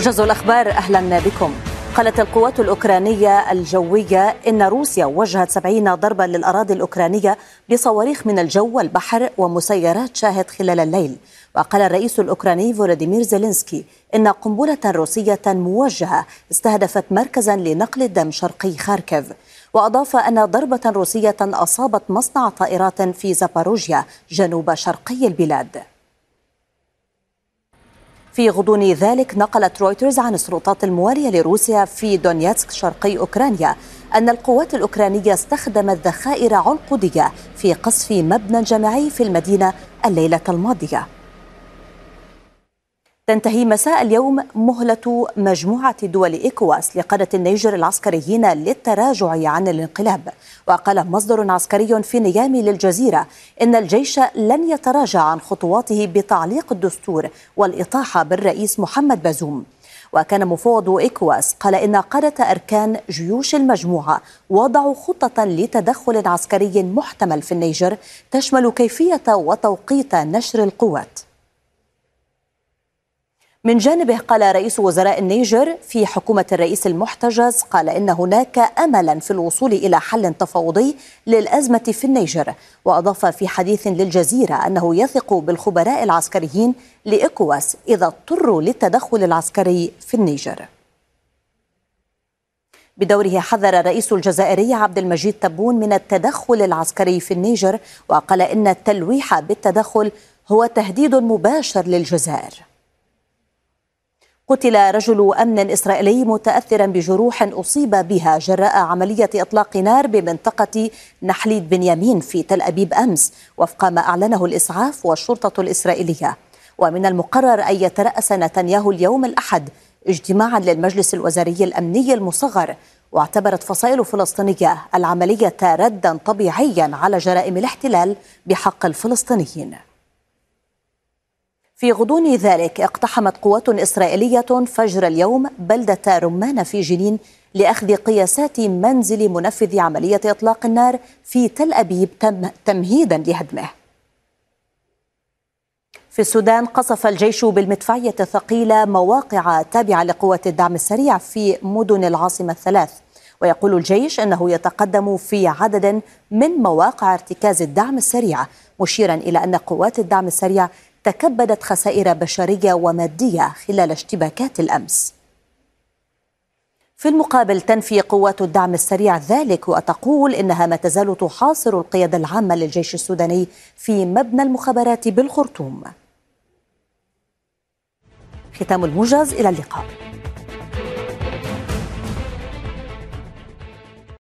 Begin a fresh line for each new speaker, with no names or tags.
موجز الأخبار أهلا بكم. قالت القوات الأوكرانية الجوية إن روسيا وجهت سبعين ضربا للأراضي الأوكرانية بصواريخ من الجو والبحر ومسيرات شاهد خلال الليل. وقال الرئيس الأوكراني فولوديمير زيلينسكي إن قنبلة روسية موجهة استهدفت مركزا لنقل الدم شرقي خاركيف. وأضاف أن ضربة روسية أصابت مصنع طائرات في زاباروجيا جنوب شرقي البلاد. في غضون ذلك نقلت رويترز عن السلطات الموالية لروسيا في دونيتسك شرقي أوكرانيا أن القوات الأوكرانية استخدمت ذخائر عنقودية في قصف مبنى جامعي في المدينة الليلة الماضية. تنتهي مساء اليوم مهلة مجموعة دول إيكواس لقادة النيجر العسكريين للتراجع عن الانقلاب. وقال مصدر عسكري في نيامي للجزيرة إن الجيش لن يتراجع عن خطواته بتعليق الدستور والإطاحة بالرئيس محمد بازوم. وكان مفوض إيكواس قال إن قادة أركان جيوش المجموعة وضعوا خطة لتدخل عسكري محتمل في النيجر تشمل كيفية وتوقيت نشر القوات. من جانبه قال رئيس وزراء النيجر في حكومة الرئيس المحتجز قال إن هناك أملا في الوصول إلى حل تفاوضي للأزمة في النيجر. وأضاف في حديث للجزيرة أنه يثق بالخبراء العسكريين لإكواس إذا اضطروا للتدخل العسكري في النيجر. بدوره حذر الرئيس الجزائري عبد المجيد تبون من التدخل العسكري في النيجر وقال إن التلويح بالتدخل هو تهديد مباشر للجزائر. قتل رجل أمن إسرائيلي متاثرا بجروح أصيب بها جراء عملية إطلاق نار بمنطقة نحليد بنيامين في تل أبيب أمس وفق ما أعلنه الإسعاف والشرطة الإسرائيلية. ومن المقرر أن يترأس نتنياهو اليوم الأحد اجتماعا للمجلس الوزاري الأمني المصغر. واعتبرت فصائل فلسطينية العملية ردا طبيعيا على جرائم الاحتلال بحق الفلسطينيين. في غضون ذلك اقتحمت قوات إسرائيلية فجر اليوم بلدة رمان في جنين لأخذ قياسات منزل منفذ عملية إطلاق النار في تل أبيب تم تمهيدا لهدمه. في السودان قصف الجيش بالمدفعية الثقيلة مواقع تابعة لقوات الدعم السريع في مدن العاصمة الثلاث. ويقول الجيش أنه يتقدم في عدد من مواقع ارتكاز الدعم السريع مشيرا إلى أن قوات الدعم السريع تكبدت خسائر بشرية ومادية خلال اشتباكات الأمس. في المقابل تنفي قوات الدعم السريع ذلك وتقول إنها ما تزال تحاصر القيادة العامة للجيش السوداني في مبنى المخابرات بالخرطوم. ختام الموجز إلى اللقاء.